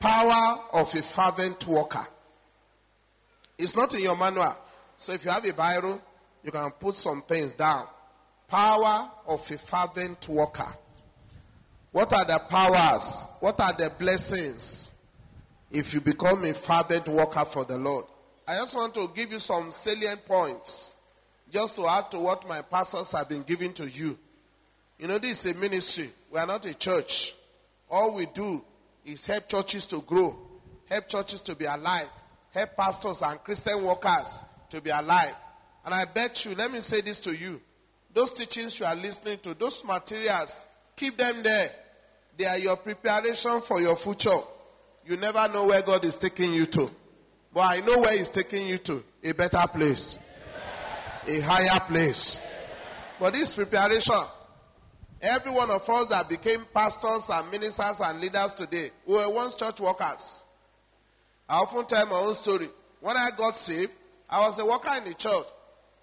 Power of a fervent worker. It's not in your manual. So if you have a Bible, you can put some things down. Power of a fervent worker. What are the powers? What are the blessings if you become a fervent worker for the Lord? I just want to give you some salient points just to add to what my pastors have been giving to you. You know, this is a ministry. We are not a church. All we do is help churches to grow, help churches to be alive, help pastors and Christian workers to be alive. And I bet you, let me say this to you. Those teachings you are listening to, those materials, keep them there. They are your preparation for your future. You never know where God is taking you to. But I know where He's taking you to. A better place. A higher place. But this preparation, every one of us that became pastors and ministers and leaders today, we were once church workers. I often tell my own story. When I got saved, I was a worker in the church.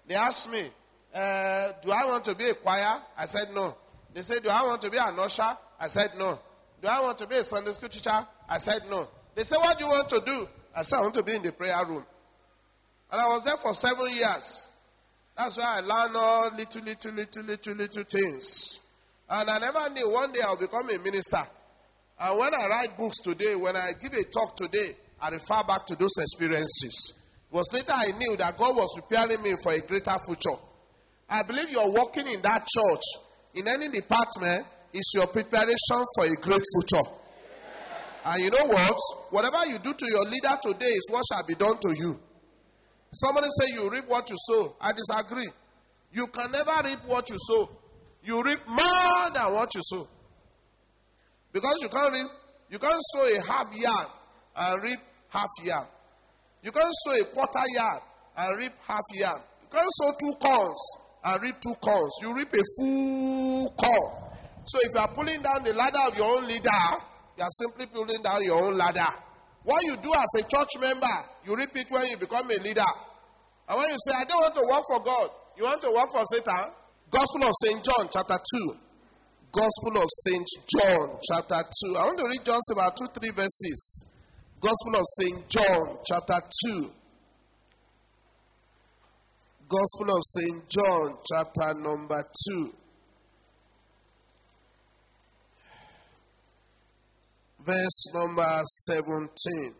They asked me, uh, do I want to be a choir? I said no. They said, do I want to be an usher? I said no. Do I want to be a Sunday school teacher? I said no. They said, what do you want to do? I said, I want to be in the prayer room. And I was there for seven years. That's why I learned all little, little, little, little, little things. And I never knew one day I'll become a minister. And when I write books today, when I give a talk today, I refer back to those experiences. Was later I knew that God was preparing me for a greater future. I believe you're working in that church, in any department, is your preparation for a great future. And you know what? Whatever you do to your leader today is what shall be done to you. Somebody say you reap what you sow. I disagree. You can never reap what you sow. You reap more than what you sow. Because you can't reap, you can't sow a half yard and reap half yard. You can't sow a quarter yard and reap half yard. You can't sow two corns and reap two corns. You reap a full corn. So if you are pulling down the ladder of your own leader, you are simply pulling down your own ladder. What you do as a church member, you reap it when you become a leader. And when you say, I don't want to work for God, you want to work for Satan? Gospel of St. John, chapter 2. Gospel of St. John, chapter 2. I want to read just about two, three verses. Gospel of St. John, chapter 2. Gospel of St. John, chapter number 2. Verse number 17.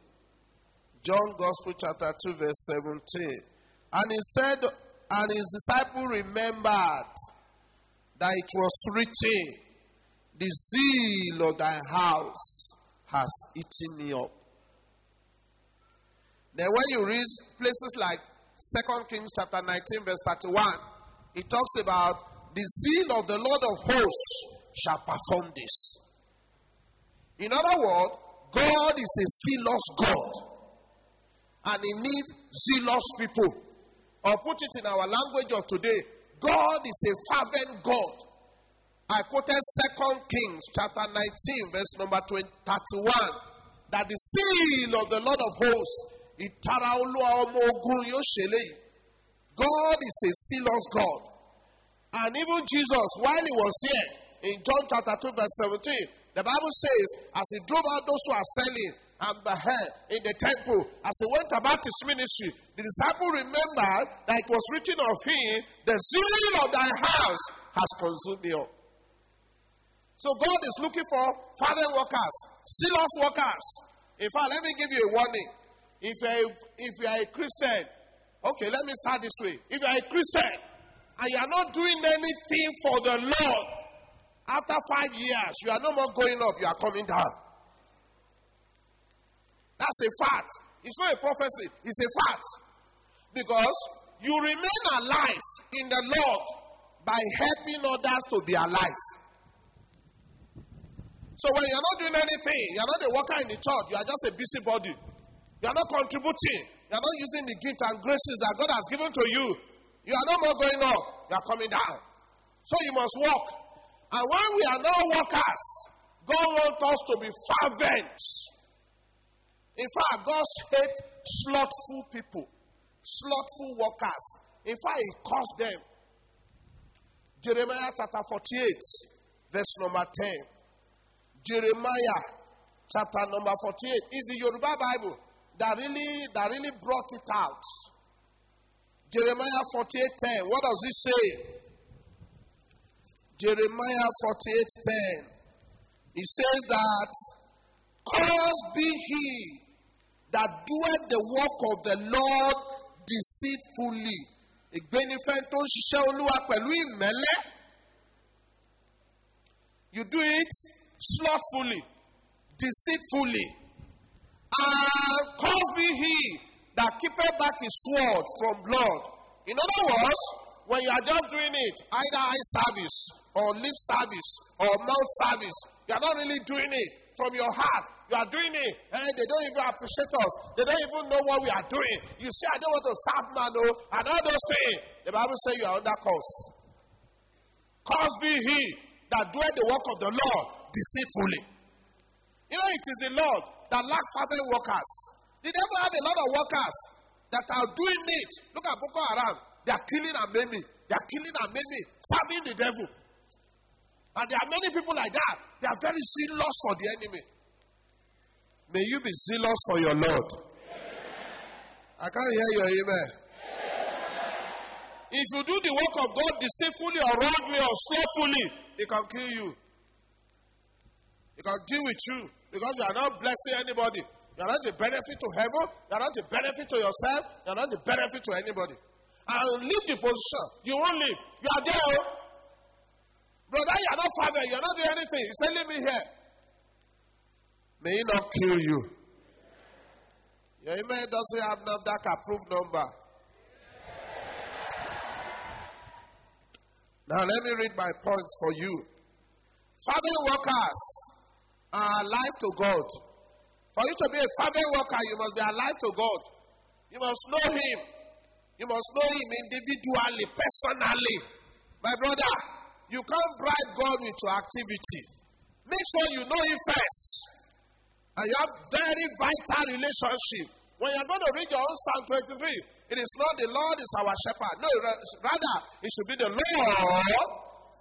John Gospel, chapter 2, verse 17. And he said, and his disciple remembered that it was written, The zeal of thy house has eaten me up. Then when you read places like 2 Kings chapter 19, verse 31, it talks about the zeal of the Lord of hosts shall perform this. In other words, God is a zealous God. And he needs zealous people. Or put it in our language of today, God is a fervent God. I quoted 2 Kings chapter 19, verse number 20, 31. That the seal of the Lord of hosts, God is a zealous God. And even Jesus, while he was here in John chapter 2, verse 17, the Bible says, as he drove out those who are selling and behead in the temple, as he went about his ministry, the disciple remembered that it was written of him, the zeal of thy house has consumed me up. So God is looking for fervent workers, zealous workers. In fact, let me give you a warning. If you're a, if you are a Christian, okay, let me start this way. If you are a Christian and you are not doing anything for the Lord, after five years, you are no more going up, you are coming down. That's a fact. It's not a prophecy, it's a fact. Because you remain alive in the Lord by helping others to be alive. So when you're not doing anything, you're not a worker in the church, you are just a busybody. You are not contributing. You are not using the gift and graces that God has given to you. You are no more going up, you are coming down. So you must walk and when we are not workers, God wants us to be fervent. In fact, God hates slothful people, slothful workers. In fact, He calls them. Jeremiah chapter 48, verse number 10. Jeremiah chapter number 48. is the Yoruba Bible that really, that really brought it out. Jeremiah 48:10. What does it say? Jeremiah 48:10. It says that cursed be he that doeth the work of the Lord deceitfully. Ìgbénifẹ́ tó ń ṣiṣẹ́ olúwa pẹ̀lú ìmẹ́lẹ́. You do it slothfully, deceitfully. And cause be he that keepeth back his sword from blood. In other words, when you are just doing it, either eye service or lip service or mouth service, you are not really doing it from your heart. You are doing it, and they don't even appreciate us. They don't even know what we are doing. You say, I don't want to serve man, oh, and all those things. The Bible says you are under curse. Curse be he that doeth the work of the Lord deceitfully. You know, it is the Lord that lack fervent workers. The devil have a lot of workers that are doing it. Look at Boko Haram. They are killing and maiming. They are killing and maiming, serving the devil. And there are many people like that. They are very zealous for the enemy. May you be zealous for your Lord. I can't hear your amen. If you do the work of God deceitfully or wrongly or slothfully, it can kill you. It can deal with you because you are not blessing anybody. You are not a benefit to heaven. You are not a benefit to yourself. You are not a benefit to anybody. And leave the position. You won't leave. You are there. Oh. Brother, you are not father. You are not doing anything. You say, leave me here. May he not kill you. Your email doesn't have NAFDAC approved number. Now let me read my points for you. Fervent workers are alive to God. For you to be a fervent worker, you must be alive to God. You must know Him. You must know Him individually, personally. My brother, you can't bribe God with your activity. Make sure you know Him first. And you have very vital relationship. When you're going to read your own Psalm 23, it is not the Lord is our shepherd. No, rather, it should be the Lord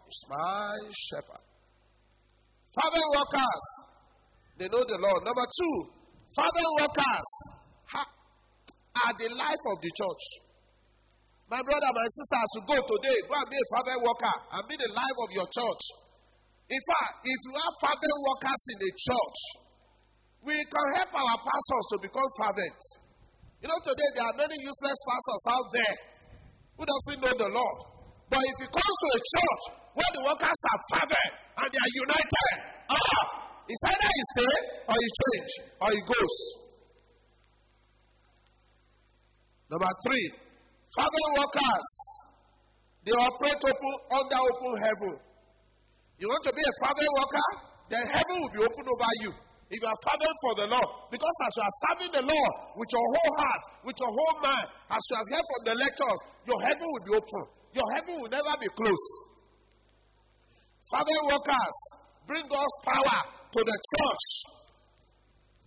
is my shepherd. Fervent workers, they know the Lord. Number two, fervent workers are the life of the church. My brother, my sister, as you go today, go and be a fervent worker and be the life of your church. In fact, if you have fervent workers in a church, we can help our pastors to become fervent. You know, today there are many useless pastors out there who doesn't know the Lord. But if he comes to a church where the workers are fervent and they are united, ah, it's either he stay or he change or he goes. Number three, fervent workers. They operate open, under open heaven. You want to be a fervent worker? Then heaven will be open over you. If you are fervent for the Lord, because as you are serving the Lord with your whole heart, with your whole mind, as you have heard from the lectures, your heaven will be open. Your heaven will never be closed. Fervent workers bring God's power to the church.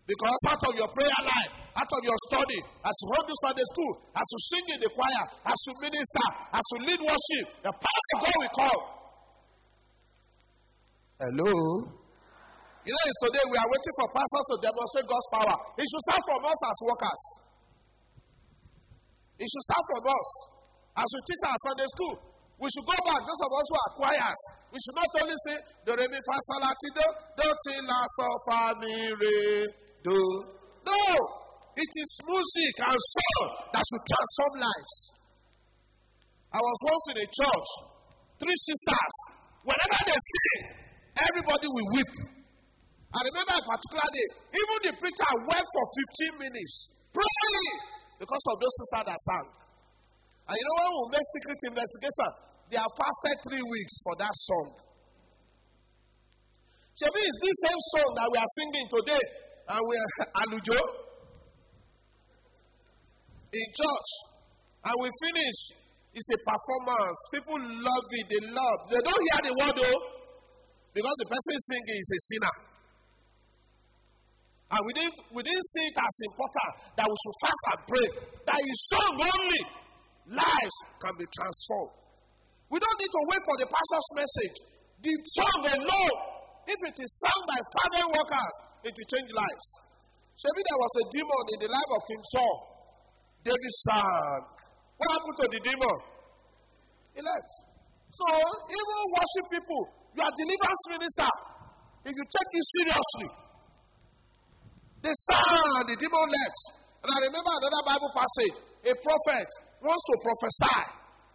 Because out of your prayer life, out of your study, as you hold this Sunday school, as you sing in the choir, as you minister, as you lead worship, the power of God will come. Hello? You know, it's today we are waiting for pastors to demonstrate God's power. It should start from us as workers. It should start from us. As we teach our Sunday school, we should go back. Those of us who are choirs, we should not only say, Do, re, mi, fa, la, ti, do, do, ti, la, so, fa, mi, re, do. No! It is music and song that should transform lives. I was once in a church, three sisters. Whenever they sing, everybody will weep. I remember a particular day, even the preacher wept for 15 minutes, praying because of those sisters that sang. And you know when we make secret investigation, they have fasted three weeks for that song. Is this same song that we are singing today, and we are Alujo in church, and we finish. It's a performance. People love it. They love. They don't hear the word though, because the person singing is a sinner. And we didn't, we didn't see it as important that we should fast and pray. That is song only. Lives can be transformed. We don't need to wait for the pastor's message. The song alone, if it is sung by fervent workers, it will change lives. Maybe there was a demon in the life of King Saul. David sang. What happened to the demon? He left. So even worship people, you are deliverance minister. If you take it seriously, they sang, the demon left. And I remember another Bible passage. A prophet wants to prophesy,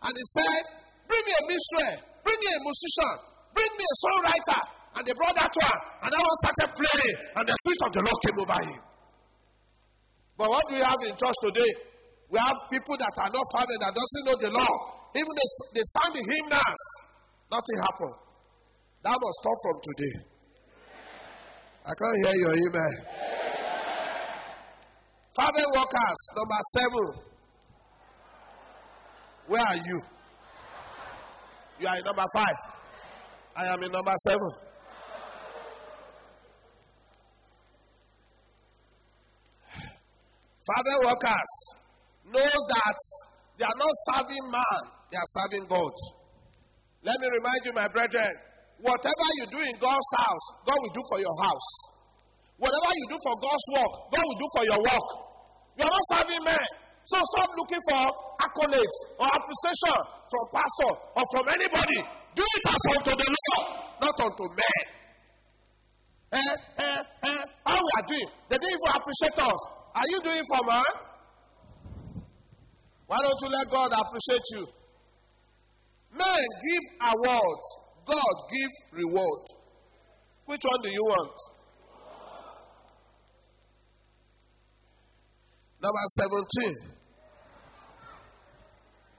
and he said, "Bring me a minstrel, bring me a musician, bring me a songwriter." And they brought that one, and that one started playing, and the spirit of the Lord came over him. But what do we have in church today? We have people that are not fathers that doesn't know the law. Even they, they sang the hymnals. Nothing happened. That must stop from today. I can't hear your amen. Father workers, number seven. Where are you? You are in number five. I am in number seven. Father workers knows that they are not serving man, they are serving God. Let me remind you, my brethren, whatever you do in God's house, God will do for your house. Whatever you do for God's work, God will do for your work. You are not serving men. So stop looking for accolades or appreciation from pastor or from anybody. Do it as unto the Lord, not unto men. Eh, eh, eh, how we are doing? They didn't even appreciate us. Are you doing for man? Why don't you let God appreciate you? Men give awards, God give reward. Which one do you want? Number 17.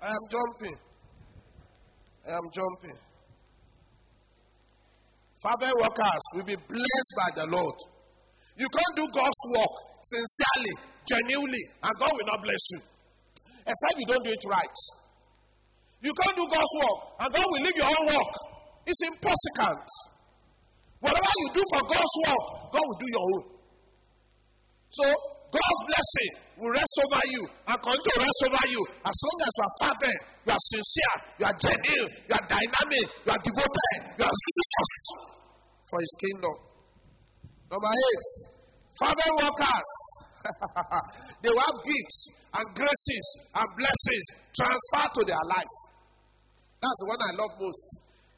I am jumping. I am jumping. Father workers will be blessed by the Lord. You can't do God's work sincerely, genuinely, and God will not bless you. Except you don't do it right. You can't do God's work, and God will leave your own work. It's impossible. Whatever you do for God's work, God will do your own. So, God's blessing will rest over you and continue to rest over you as long as you are fervent, you are sincere, you are genuine, you are dynamic, you are devoted, you are serious for His kingdom. Number eight, fervent workers. they will have gifts and graces and blessings transferred to their life. That's the one I love most.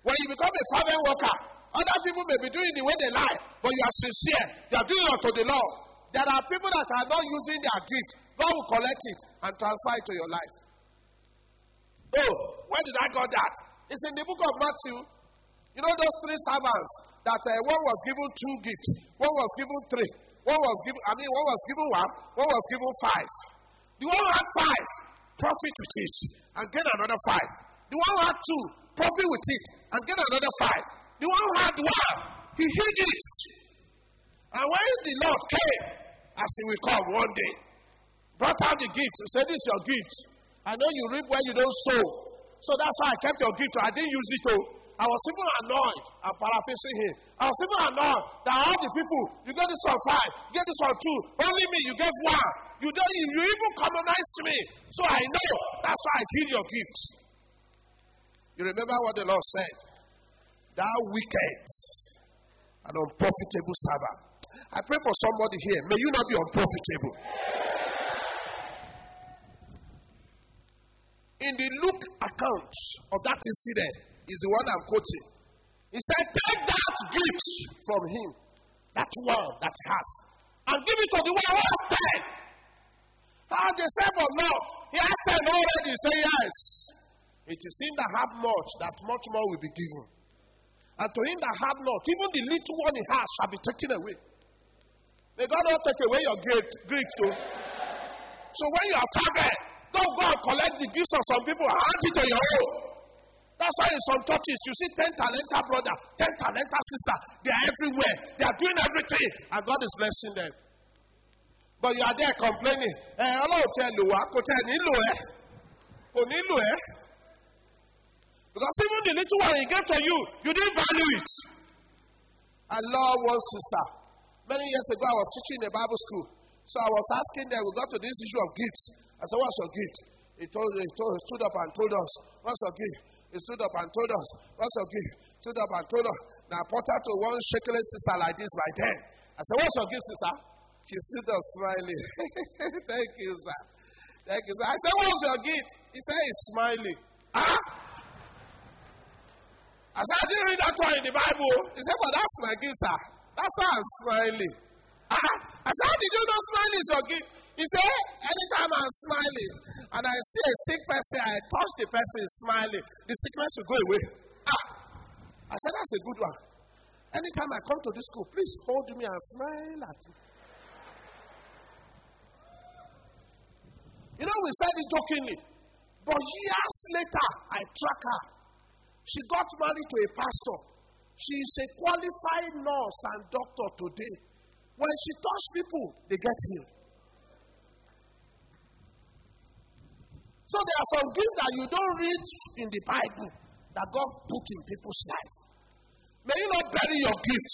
When you become a fervent worker, other people may be doing the way they like, but you are sincere. You are doing it unto the Lord. There are people that are not using their gift. God will collect it and transfer it to your life. Oh, where did I got that? It's in the book of Matthew. You know those three servants that uh, one was given two gifts, one was given three, one was given, I mean, one was given one, one was given five. The one who had five, profit with it and get another five. The one who had two, profit with it and get another five. The one who had one, he hid it. And when the Lord came, as he will come one day, brought out the gift, he said, This is your gift. I know you reap where you don't sow. So that's why I kept your gift. I didn't use it. Oh. I was even annoyed. I'm paraphrasing him. I was even annoyed that all the people, you get this one five, you get this one two. Only me, you get one. You don't you even commonize me. So I know that's why I give your gift. You remember what the Lord said? Thou wicked and unprofitable servant. I pray for somebody here. May you not be unprofitable. In the Luke account of that incident, is the one I'm quoting. He said, Take that gift from him, that one that has, and give it to the one who has ten. And they said, But no, he has ten already. Say yes. It is him that have much, that much more will be given. And to him that have not, even the little one he has shall be taken away. May God not take away your gift, gift too. So when you are fervent, don't go and collect the gifts of some people, and hand it to your own. That's why in some churches you see 10 talented brother, 10 talented sister. They are everywhere. They are doing everything. And God is blessing them. But you are there complaining. Eh, lò wá, kò tẹ nílò ẹ. Kò nílò ẹ. Because even the little one he gave to you, you didn't value it. I love one sister. Many years ago, I was teaching in a Bible school. So I was asking them, we got to this issue of gifts. I said, What's your gift? He, told, he, told, he stood up and told us, What's your gift? He stood up and told us, What's your gift? Stood up and told us. Now, her to one shakeless sister like this by then. I said, What's your gift, sister? She still does smiling. Thank you, sir. Thank you, sir. I said, What's your gift? He said, He's smiling. Ah? I said, I didn't read that one in the Bible. He said, But that's my gift, sir. That's why I'm smiling. Ah? I said, How did you know smiling is your gift? He said, Anytime I'm smiling and I see a sick person, I touch the person smiling, the sickness will go away. Ah! I said, That's a good one. Anytime I come to this school, please hold me and smile at me. You know, we said it jokingly, but years later, I track her. She got married to a pastor. She is a qualified nurse and doctor today. When she touches people, they get healed. So there are some things that you don't read in the Bible that God put in people's life. May you not bury your gift.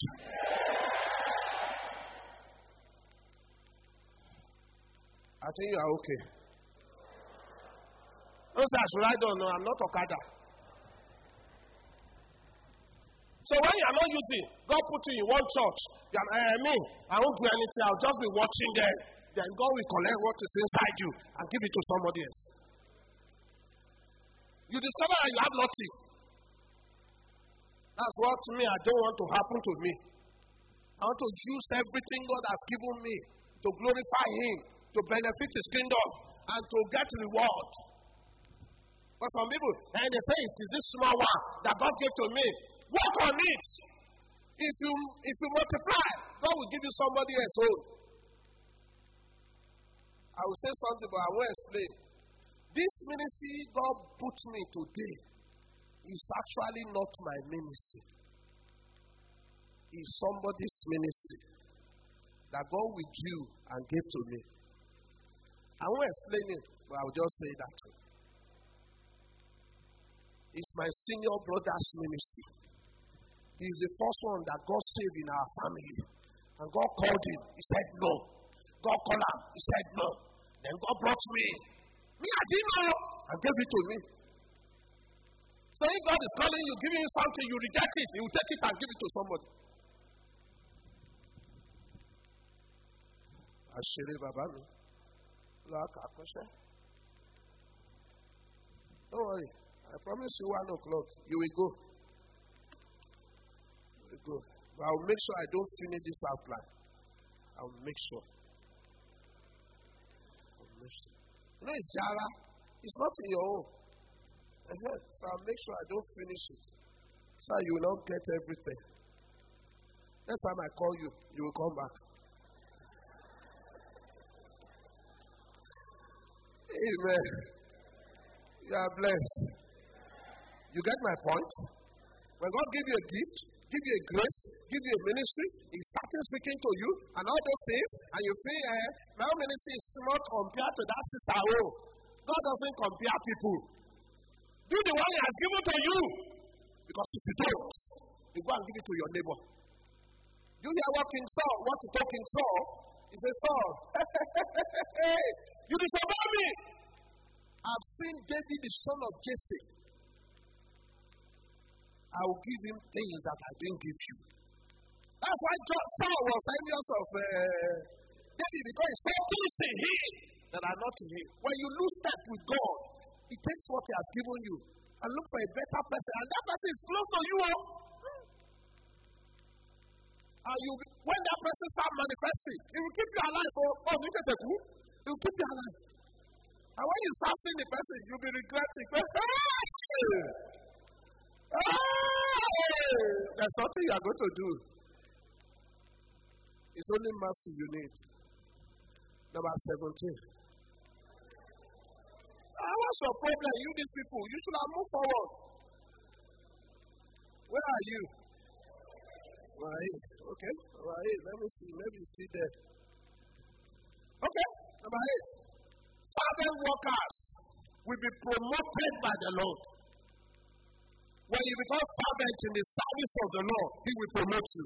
I think you are okay. Don't say I should write down. No, I'm not Okada. So when you are not using, God put you in one church. You are, eh, I mean, I won't do anything. I'll just be watching there. Then God will collect what is inside you and give it to somebody else. You discover that you have nothing. That's what to me I don't want to happen to me. I want to use everything God has given me to glorify Him, to benefit His kingdom, and to get reward. But some people, and they say it is this small one that God gave to me. Work on it. If you if you multiply, God will give you somebody else own. I will say something, but I won't explain. This ministry God put me today is actually not my ministry. It's somebody's ministry that God withdrew and gave to me. I won't explain it, but I'll just say that. It's my senior brother's ministry. He's the first one that God saved in our family. And God called him. He said no. God called him. He said no. Then God brought me. Me, I didn't know. And gave it to me. So if God is calling you, giving you something, you reject it. Will take it and give it to somebody. àṣírí bàbá mi lọ́wọ́ kà kọ́ṣẹ́. Don't worry, I promise you one o'clock, you will go. You will go. But I will make sure I don't finish this outline. I will make sure. It's Jara. It's not in your own. Uh-huh. So I'll make sure I don't finish it. So you will not get everything. Next time I call you, you will come back. Amen. You are blessed. You get my point? When God give you a gift, give you a grace, give you a ministry, He's starting speaking to you and all those things, and you feel, eh, my ministry is small compared to that sister. Oh, God doesn't compare people. Do the one He has given to you. Because if you don't, you go and give it to your neighbor. You hear what King Saul, what to talk King Saul? He says, Saul, you disobey me. I've seen David, the son of Jesse. I will give him things that I didn't give you. That's why Saul was envious of uh, David because he saw things in him that are not in him. When you lose step with God, He takes what He has given you and look for a better person, and that person is close to you. Oh. And you, when that person starts manifesting, it will keep you alive. Oh, oh, you get clue? It will keep you alive. And when you start seeing the person, you'll be regretting. There's nothing you are going to do. It's only mercy you need. Number 17. Ah, what's your problem? You, these people, you should have moved forward. Where are you? Right. Okay. Right. Let me see. Maybe it's still there. Okay. Number eight. Fervent workers will be promoted by the Lord. When you become fervent in the service of the Lord, He will promote you.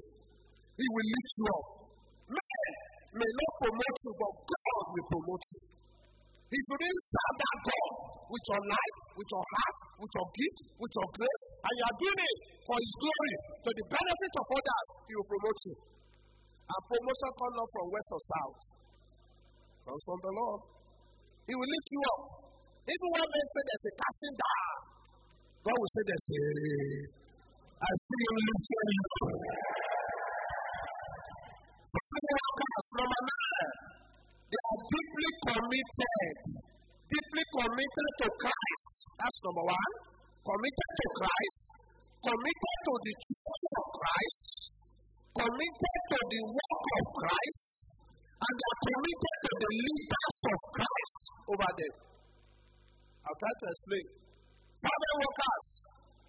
He will lift you up. Men may not promote you, but God will promote you. If you didn't serve that God with your life, with your heart, with your gift, with your grace, and you are doing it for His glory, to the benefit of others, He will promote you. And promotion comes not from west or south. Comes from the Lord. He will lift you up. Even when men say there's a casting down, God will say a I see you lifting you. Number nine, they are deeply committed. Deeply committed to Christ. That's number one. Committed to Christ. Committed to the church of Christ. Committed to the work of Christ. And they are committed to the leaders of Christ over them. I'll try to explain. Family workers,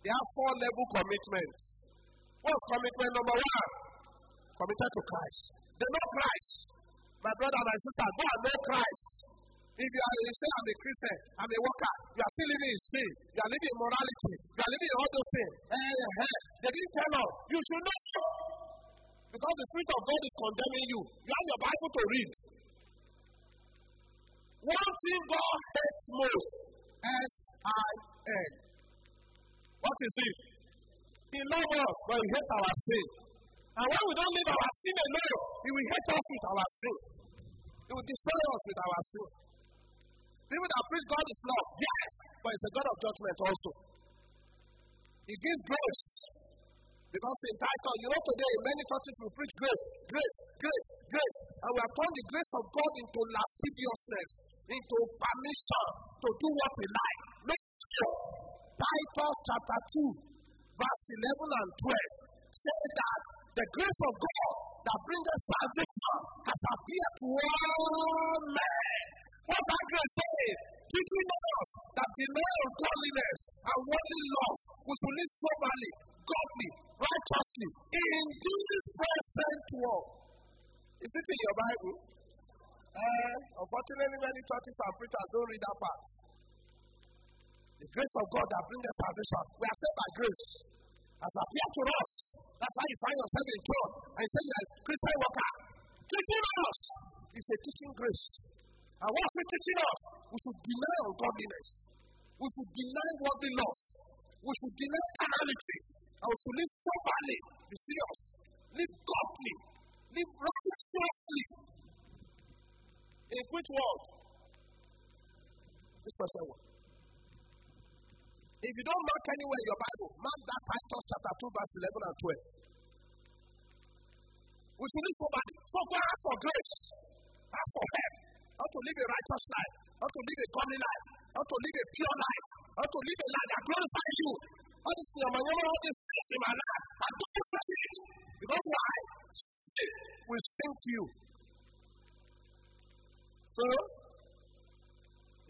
they have four level commitments. What's commitment number one? Committed to Christ. They know Christ. My brother, my sister, go and know Christ. If you, are, you say, I'm a Christian, I'm a worker, you are still living in sin, you are living in morality, you are living in all those things. Eh, eh, eh. They didn't tell us. You should know. Because the Spirit of God is condemning you. You have your Bible to read. One thing God hates most S I N. What is it? He loves us, but he hates our sin. And when we don't leave our sin alone, he will hate us with our sin. He will destroy us with our sin. People that preach God is love, yes, but it's a God of judgment also. He gives grace. Because in Titus, you know, today many churches will preach grace, grace, grace, grace. And we have turned the grace of God into lasciviousness, into permission to do what we like. No, Titus chapter 2, verse 11 and 12 say that the grace of God that brings salvation has appeared to all men. What that grace says, teaching us that the man of godliness and worldly love we should live soberly, godly, righteously in this present world. Is it in your Bible? Uh, unfortunately, many churches and preachers don't read that part. The grace of God that brings salvation. We are saved by grace. Has appeared to us. That's why you find yourself in church and you say you're a Christian worker. Teaching us. It's a teaching grace. And what's it teaching us? We should deny ungodliness. We should deny worldly lust. We should deny carnality. And we should live soberly. Be serious. Live godly. Live righteously. In which world? This person one. If you don't mark anywhere in your Bible, mark that Titus chapter 2, verse 11 and 12. We should live soberly. So go ask for grace. Ask for help. How to live a righteous life. How to live a godly life. How to live a pure life. How to live a life that glorifies you. All this, all this my life. I don't do it. Because why? We sink you. So,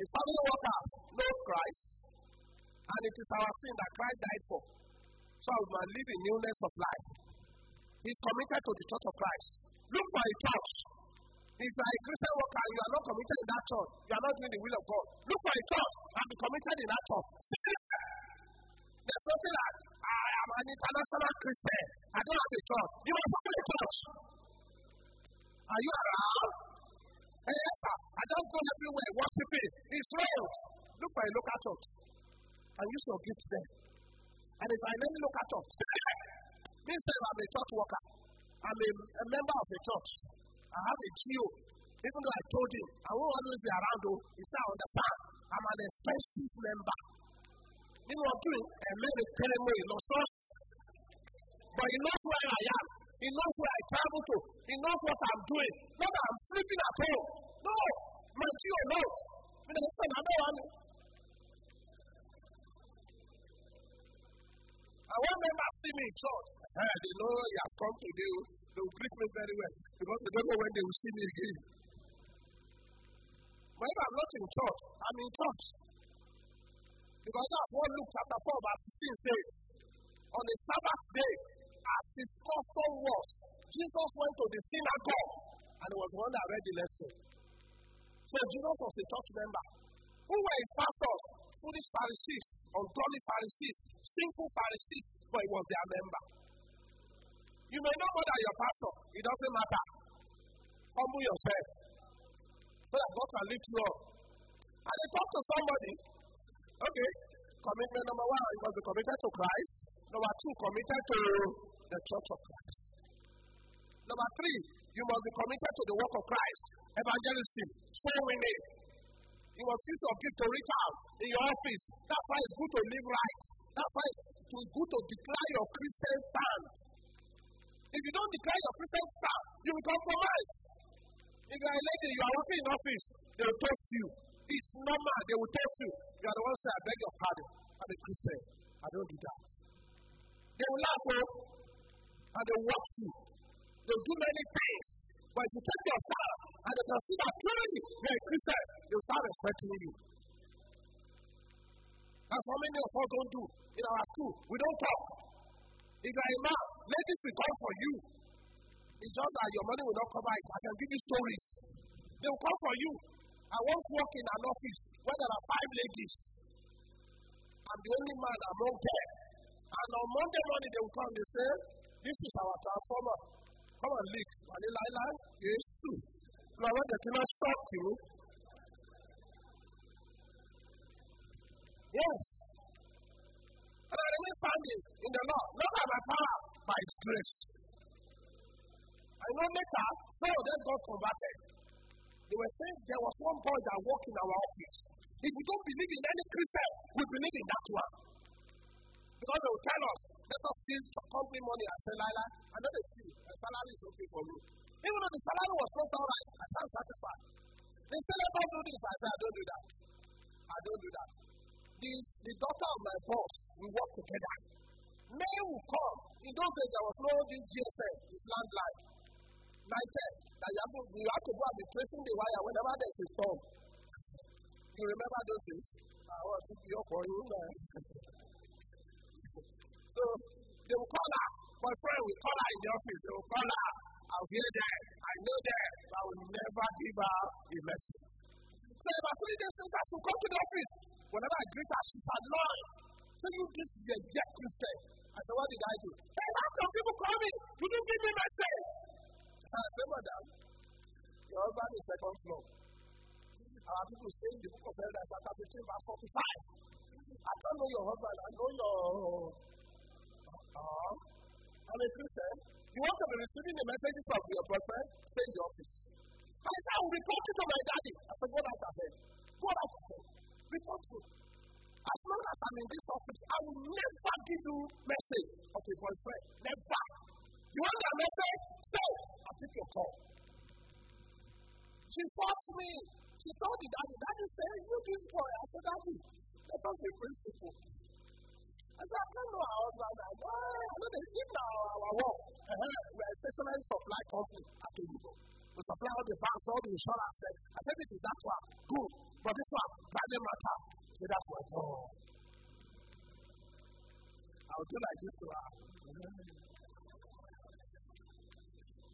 if family workers know Christ, and it is our sin that Christ died for, so we might live in newness of life. He's committed to the church of Christ. Look for a church. If you are a Christian worker and you are not committed in that church, you are not doing the will of God. Look for a church and be committed in that church. There's something like, I am an international Christian. I don't have a church. You must have a church. Are you around? Hey, yes, sir. I don't go everywhere worshiping. Wrong. Look for a local church and use your gifts there. And if I look at church, say I'm a church worker. I'm a, a member of a church. I have a GO. Even though I told him, I won't always be around, though, he said, I understand. I'm an expensive member. I'm doing? A man is telling me, no, But he knows where I am. He knows where I travel to. He knows what I'm doing. Not that I'm sleeping at home. No. My GO knows. I mean, son, I don't want And when see me in church, hey, they know he has come to do they will greet me very well because they don't know when they will see me again. But if I'm not in church, I'm in church. Because that's what Luke chapter 4, verse 16 says. On the Sabbath day, as his custom was, Jesus went to the synagogue and he was one that read the lesson. So Jesus was a church member. Who were his pastors? Foolish Pharisees, ungodly Pharisees, sinful Pharisees, but he was their member. You may not know than your pastor. It doesn't matter. Humble yourself. So that God can lift you up. And they talk to somebody. Okay. Commitment number one, you must be committed to Christ. Number two, committed to the church of Christ. Number three, You must be committed to the work of Christ, evangelism, soul winning. You must use your gift to reach out in your office. That's why it's good to live right. That's why it's good to declare your Christian stand. If you don't declare your Christian stand, you will compromise. If you are a lady, you are working in office, they will toast you. It's normal, they will toast you. You are the one say, I beg your pardon. I'm a Christian. I don't do that. They will laugh, oh, and they will watch you. They do many things. But if you take your stand and they that truly you're a Christian, they will start respecting you. That's what many of us don't do in our school. We don't talk. If you're a man, ladies will come for you. It's just that your money will not cover it. I can give you stories. They will come for you. I once worked in an office where there are five ladies. I'm the only man among them. And on Monday morning, they will come. and They say, This is our transformer. Come and leak. Vanilla Island, yes, too. When they cannot shock you, yes. And I remain standing in the law, not by my power, by His grace. I know later, some of them got converted. They were saying there was one boy that worked in our office. If we don't believe in any Christian, we believe in that one. Because they will tell us, let us steal company money. I said, Lila, I know they steal. The salary is okay for me. Even though the salary was not all right, I stand satisfied. They say, let us do this. I say, I don't do that. I don't do that. This, the daughter of my boss, we work together. May will come. In those days, there was no this GSM, this landline. Night that you have, to, you have to go and be tracing the wire whenever there's a storm. You remember those days? I want to be up for you, man. so they will call her. My friend will call her in the office. They will call her. I'll hear them. I know them. I will never give her a message. So about three days later, she'll come to the office. Whenever I greet her, she's annoyed. So you this jet Christian. I said, what did I do? Hey, how come people call me? You didn't give me message. I said, madam, your husband is second floor. Our people say in the book of Elders, chapter 15, verse 45. I don't know your husband, I know your. Uh, I'm a Christian. You want to be receiving the messages of your boyfriend? Stay in the office. I said, I will report you to my daddy. I said, go out of bed. Go out of bed. Report you. As long as I'm in this office, I will never give you message of a boyfriend. Never. You want that message? Stay. I'll pick your call. She fought me. She told the daddy, Daddy said, You this boy. I said, Daddy, let us be principle. I said, I don't know our husband. I know, I know they give our, our. Uh-huh. We're a stationary supply company at the Ugo. We supply all the banks, all the insurance. I said, It is that one. Good. But this one, private matter. I said, That's my God. I will do like this to her.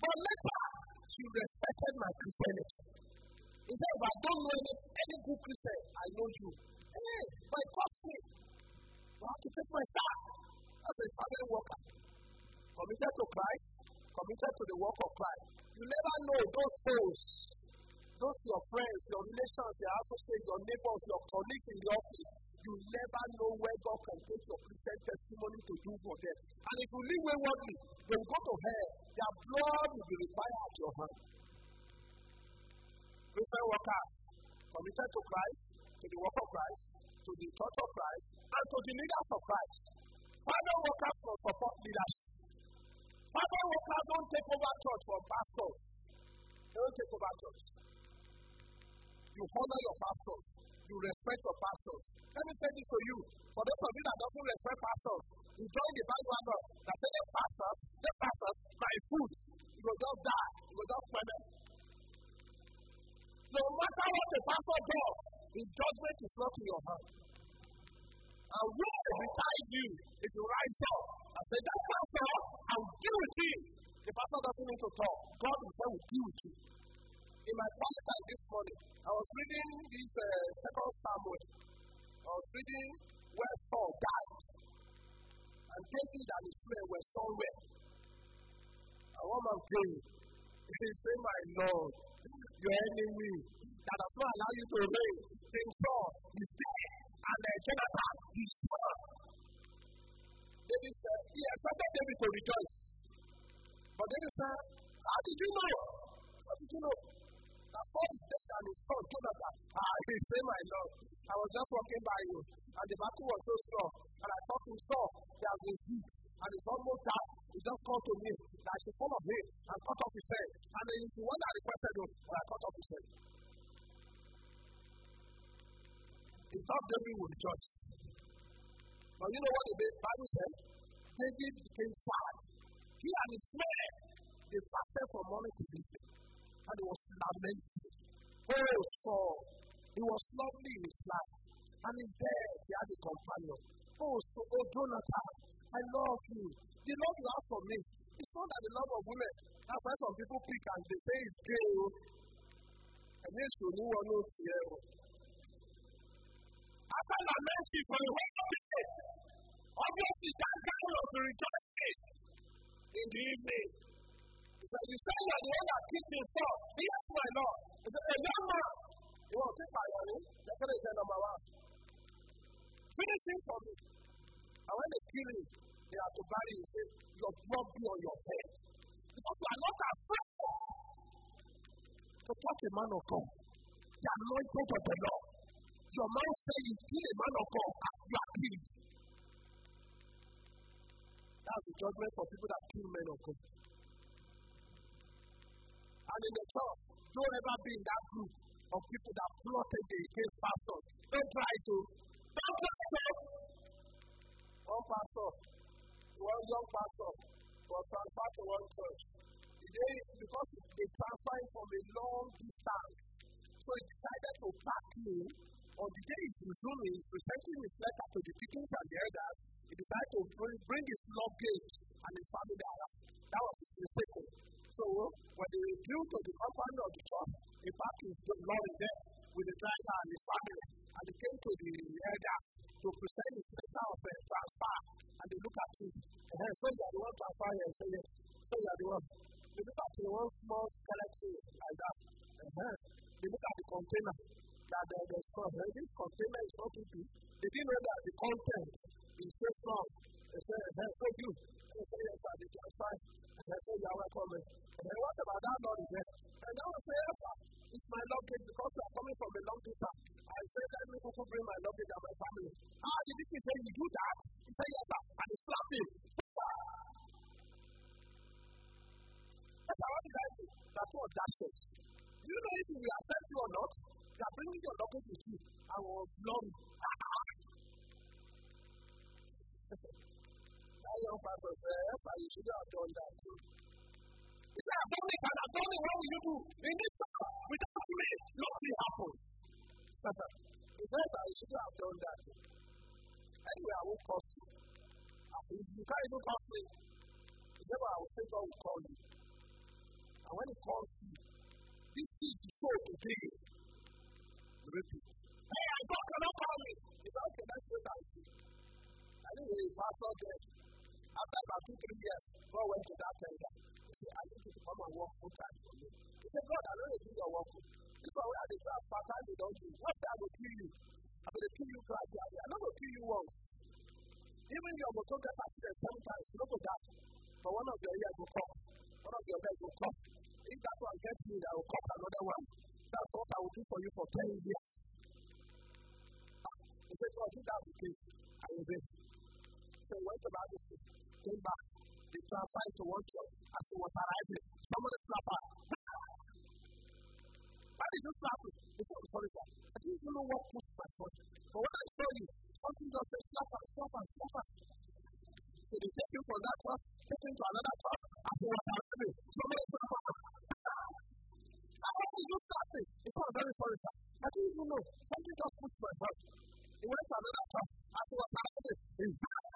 But later, she respected my Christianity. He said, if I don't know any, any good Christian, I know you. Hey, but it cost me. I have to take my staff as a family worker. Committed to Christ, committed to the work of Christ. You never know those foes, those your friends, your relations, your associates, your neighbors, your colleagues in the office. You never know where God can take your Christian testimony to do for them. And if you live waywardly, they will go to hell. Their blood will be required at your hand. Christian workers committed to Christ, to the work of Christ, to the church of Christ, and to the leaders of Christ. Father workers must support leadership. Father workers don't take over church from pastors. They don't take over church. You honor your pastors. You respect your pastors. Let me say this to you. For those of you that don't respect pastors, you join the bandwagon that say the pastors, the pastors, my food. You will just die. You will just quench no matter what the pastor does, his judgment is not in your hand. And when beside you, if you rise up and say, That pastor, I will deal with him. The pastor doesn't need to talk. God himself will deal with you. In my quiet time this morning, I was reading this uh, second Samuel. I was reading where Saul died. And David and his men were somewhere. And one man prayed. He said, My Lord, your enemy that does not allow you to reign. King Saul is dead, and uh, Jonathan is gone. David said, he expected David to rejoice. But David said, How did you know? How did you know? I Saul the dead and his son, Jonathan. Ah, he say, my Lord, I was just walking by you, and the battle was so strong. And I thought him saw has been heat, and it's almost died. He just called to me that I should follow him and cut off his head. And then the one that requested him, well, I cut off his head. He thought David would judge. But you know what the Bible said? David became sad. He and his men, they fasted from morning to evening. And he was lamenting. Oh, Saul, he was lovely in his life. And in death, he had a companion. Oh, so, oh, Jonathan, I love you. The love you have for me. It's not that the love of women. That's why some people pick and they say it's gay. And yes, you know one note here. After lamenting for the whole day, obviously that guy was rejoicing in the evening. Said, You say you're the one that me, so yes, my Lord. Said, A young man, you want to take my money? They're going to say number one. Finish him for me. And when they kill him, they have to bury him. Say, Your blood be on your head. Because you are not afraid to touch a man of God. The anointed of the Lord. Your man say you kill a man of God, you are killed. That's the judgment for people that kill men of God. And in the church, don't ever be in that group of people that plotted against pastors. Don't try to. Don't try to. One pastor, one oh, young pastor, was transferred to one church. They, because they transferred from a long distance, so he decided to pack me. On the day he's resuming, he's presenting his letter to the deacons and the elders. He decided to bring, bring his luggage and his family around. That was his mistake. So when they to the company of the church, in fact, his lorry there with the driver and his family, and they came to the elder to present his letter of uh, transfer, and they look at him. And then, so you are the one transfer here, say yes. So you are the one. They look at him, one small skeleton like that. And then they look at the container that the, the stuff. Uh, and this container is not too big. They didn't know that the content is so strong. They said, hey, so you. They say, yes, sir, they transfer. And they say, you are. And then what about that Lord is there? And I will say, yes, sir, it's my luggage because you are coming from a long distance. I said, let me go bring my luggage and my family. Ah, did he say you do that? He said, yes, sir. And he slapped him. That's how did I do? That's what that says. Do you know if we accept you or not? You are bringing your luggage with you. I was long. that young pastor said, yes, sir, you should have done that too. If I have done it and I've done it, what will you do? In this church, without me, nothing happens. he said you should have done that too. Anyway, I won't cost you. You can't even cost me. He said, I will say God will call you. And when he calls you, this seed is so today. Three years, God went to that tender. He said, I need you to come and work full time for me. He said, God, I know you do your work. This one where they grab part time, they don't do. What time will kill you? Going to kill you gradually. I'm not going to kill you once. Even your motor get accident seven times, you don't go that. But one of your ears will come. One of your legs will come. If that one gets me, I will cut another one. That's what I will do for you for 10 years. He said, God, if that's the case, I will be. So he went to Bible came back, they transferred to one church as he was arriving. Somebody slapped her. Why did you slap me? He said, I'm sorry, sir. I didn't even know what pushed my foot. But when I saw you, something just said, slap her, slap her, slap her. So they take him from that church, take him to another church, and he was arriving. Somebody slap her. How did you slap me? He said, I'm very sorry, sir. I didn't even know. Something just pushed my foot. He went to another church, as he was arriving.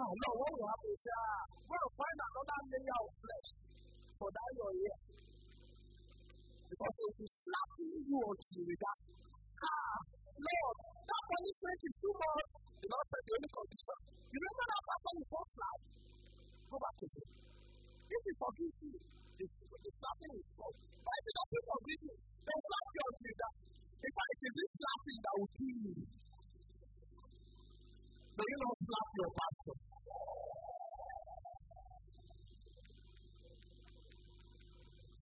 Oh, no, what will happen is, ah, we'll find another layer of flesh for that your ear. Because you you. Ah, Lord, that punishment is too much. The Lord said the only condition. You remember that after you first? Go back to him. If he forgives you, slapping is stop. But if he doesn't forgive you, will slap you you. In fact, it is this slapping that will kill you. May you not slap your pastor.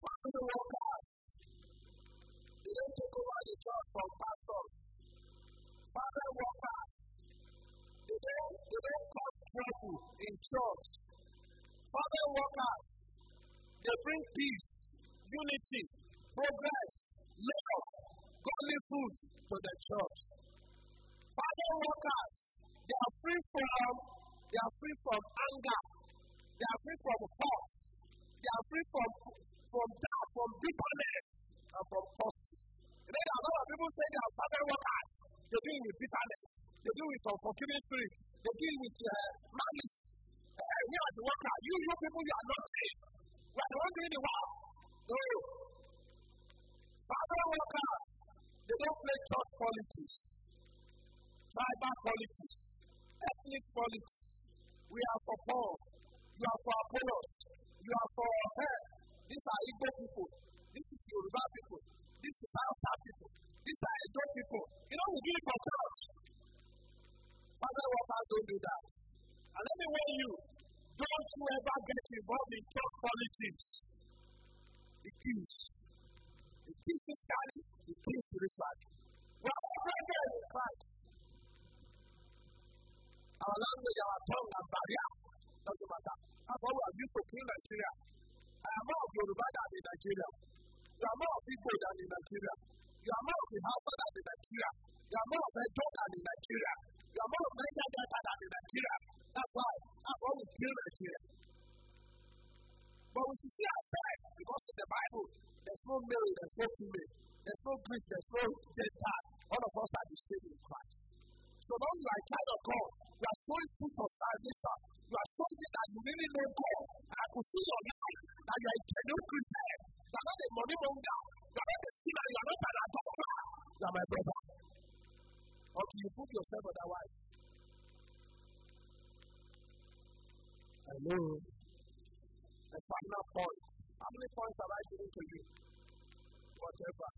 Family workers, they take over the church from pastors. Family workers, they don't, they don't cause trouble in church. Family workers, they bring peace, unity, progress, love, godly food to the church. Father workers, they are free from they are free from anger, they are free from hurt, they are free from from doubt, from bitterness, and from causes. And then a lot of people say they are father workers, they deal with bitterness, they deal with unforgiving spirit, they deal with uh, malice. Uh, we are the worker, you you people you are not saved. We are the one doing the work. No. Father workers, they don't play church politics, tribal politics, ethnic politics. We are for Paul. You are for Apollos. You are for her. These are Igbo people. This is Yoruba people. This is Hausa people. These are Edo people. You know, we do it for church. Father workers don't do that. And let me warn you, don't you ever get involved in church politics. It kills. It kills physically, it kills spiritually. We are all brethren in Christ. Our language, our tongue, our barrier doesn't matter. That's why we are used to kill Nigeria. I am more of Yoruba than in Nigeria. You are more of Igbo than in Nigeria. You are more of the Hausa than in Nigeria. You are more of Edo than in Nigeria. You are more of Niger Delta than in Nigeria. That's why. That's why we kill Nigeria. But we should see ourselves because in the Bible, there's no male, there's no female, there's no Greek, there's no Gentile. All of us are the same in Christ. So when you are a child of God, you are showing fruit of salvation. You are showing that you really know God. I could see your life that you are a genuine Christian. You are not a money monger. You are not a sinner. You are not an adulterer. You are my brother. Until you prove yourself otherwise. Hello. The final point. How many points have I given to you? Whatever.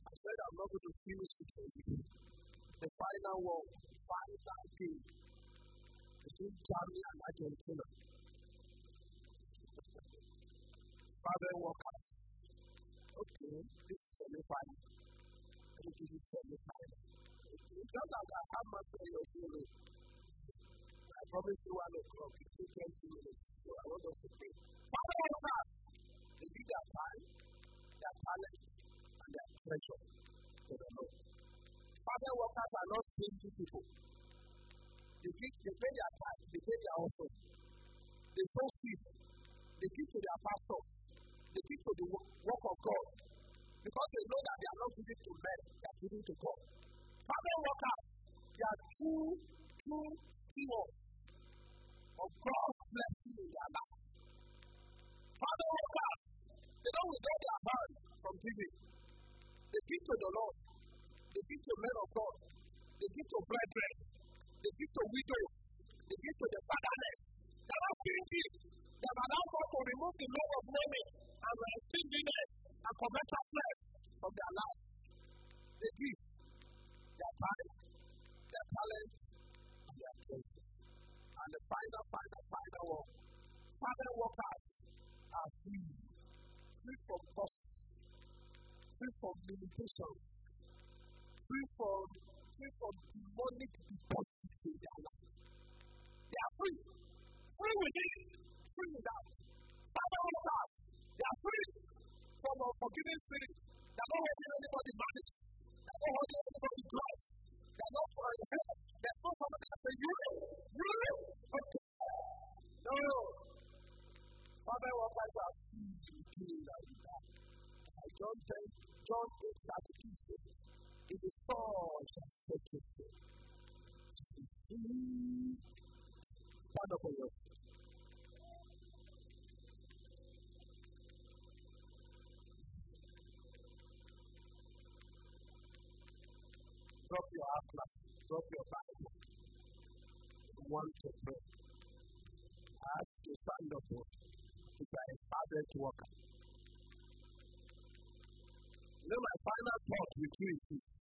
I said I'm not going to finish it for you. The final one, final game between Germany and Argentina. Father workers. Okay, this is semi-final. Let me give you semi-final. It's not like I have my prayers solo. I promised you one o'clock, it took 20 minutes. So I want us to pray. Father workers, they give their time, their talent, and their treasure to the Lord. Father workers are not stingy people. They, they pay their time, they pay their offering. They sow seed. They give to their pastors. They give to the work of God. Because they know that they are not giving to men, they are giving to God. Father workers, they are true, true stewards of God's blessing in their life. Father workers, they don't withdraw their hand from giving. They give to the Lord. They give to men of God. They give to brethren. They give to widows. They give to the fatherless. They are stingy. They have allowed God to remove the love of money and the stinginess and covetousness from their life. They give their time, their talent, and their treasure. And the final, final, final one. Father workers are free. Free from costs. Free from limitations free from free from demonic deposits in their life. They are free. Free within, free without. Father workers, they are free from unforgiving spirits. They are not holding anybody malice. They are not holding anybody grudge. They are not for head. There's no somebody that say, you really? Okay. No. Father free to do that. I don't think John 8 32 says, It is was just so twisted. Stand up on your. Drop your outline, drop your Bible. One to pray. Ask to stand up on if I am average worker. You know, my final thought with you is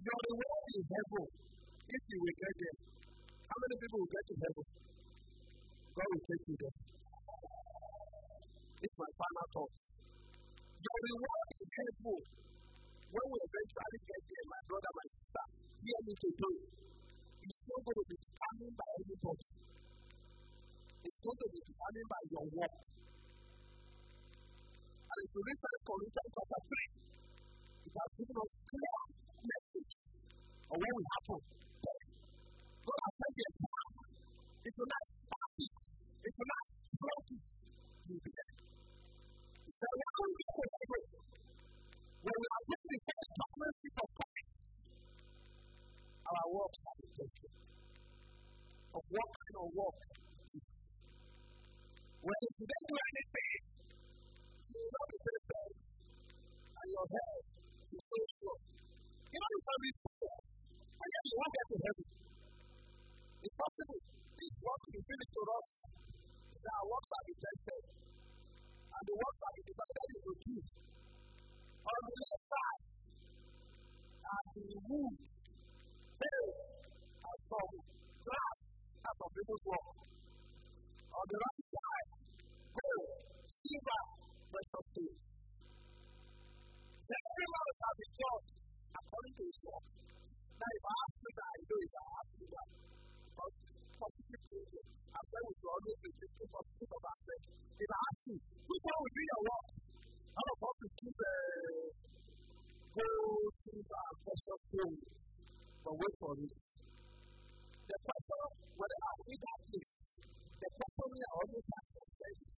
this. Your reward in heaven, if you will get there, how many people will get to heaven? God will take you there. It's my final thought. Your reward in heaven, when we eventually get there, my brother, my sister, hear me today. It's not going to be determined by anybody. It's going to be determined by your work. And if you read 1 Corinthians chapter 3, it has given us clear what will happen. God has said it. If you're not it, if you're not it, you'll be there. He said, When we go to heaven, when we are going to the first seat of Christ, our. Of what kind of work When you don't do anything, you will not be tested, and your head is so. You know, you can and yet you won't get to heaven. It's possible. This work will be to us. That our works are be tested, and the works are divided into two. On the left side are the wood, hay, and some grass, and some people's work. On the right side, gold, silver, precious stones. Every man shall be judged according to his work. Now, if I ask you that, I know if I ask you that. Because positive thinking, as well as always be thinking positive of ourselves. If I ask you, which one will be your work? All of us will choose uh, gold, silver, and precious stones. But wait for it. The person, when they are in that place, the person here always has themselves.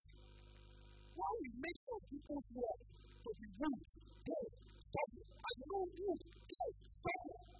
Why we make sure people's work to be good, good, stop it. You know good, good, stop it.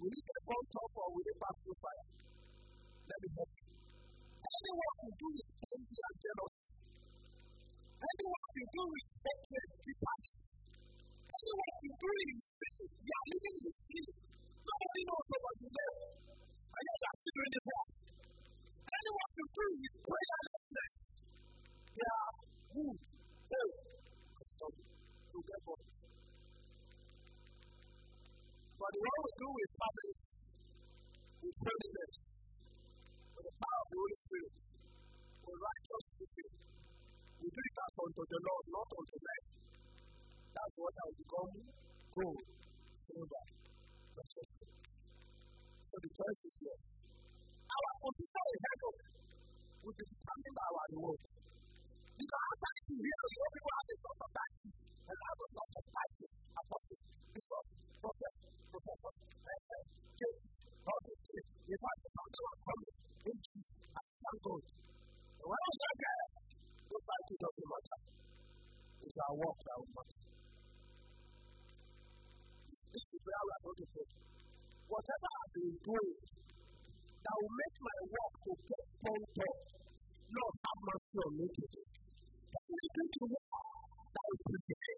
will it get burnt up or will it pass through fire? Let me help you. Any work you do with envy and jealousy, any work you do with hatred, bitterness, any work you do in sin, you are living in gold, silver. So the choice is here. Our position in heaven will be determined by our reward. Because after hear, you know people have a of title, and have a sort of title, apostle, bishop, prophet, professor, king, all these things. In fact, something will come into assistant God. And when we get there, those titles doesn't matter. It's our work prayer we are going to. Whatever I've been doing that will make my work to get pointed, Lord, have mercy on me today. Anything to work that will prepare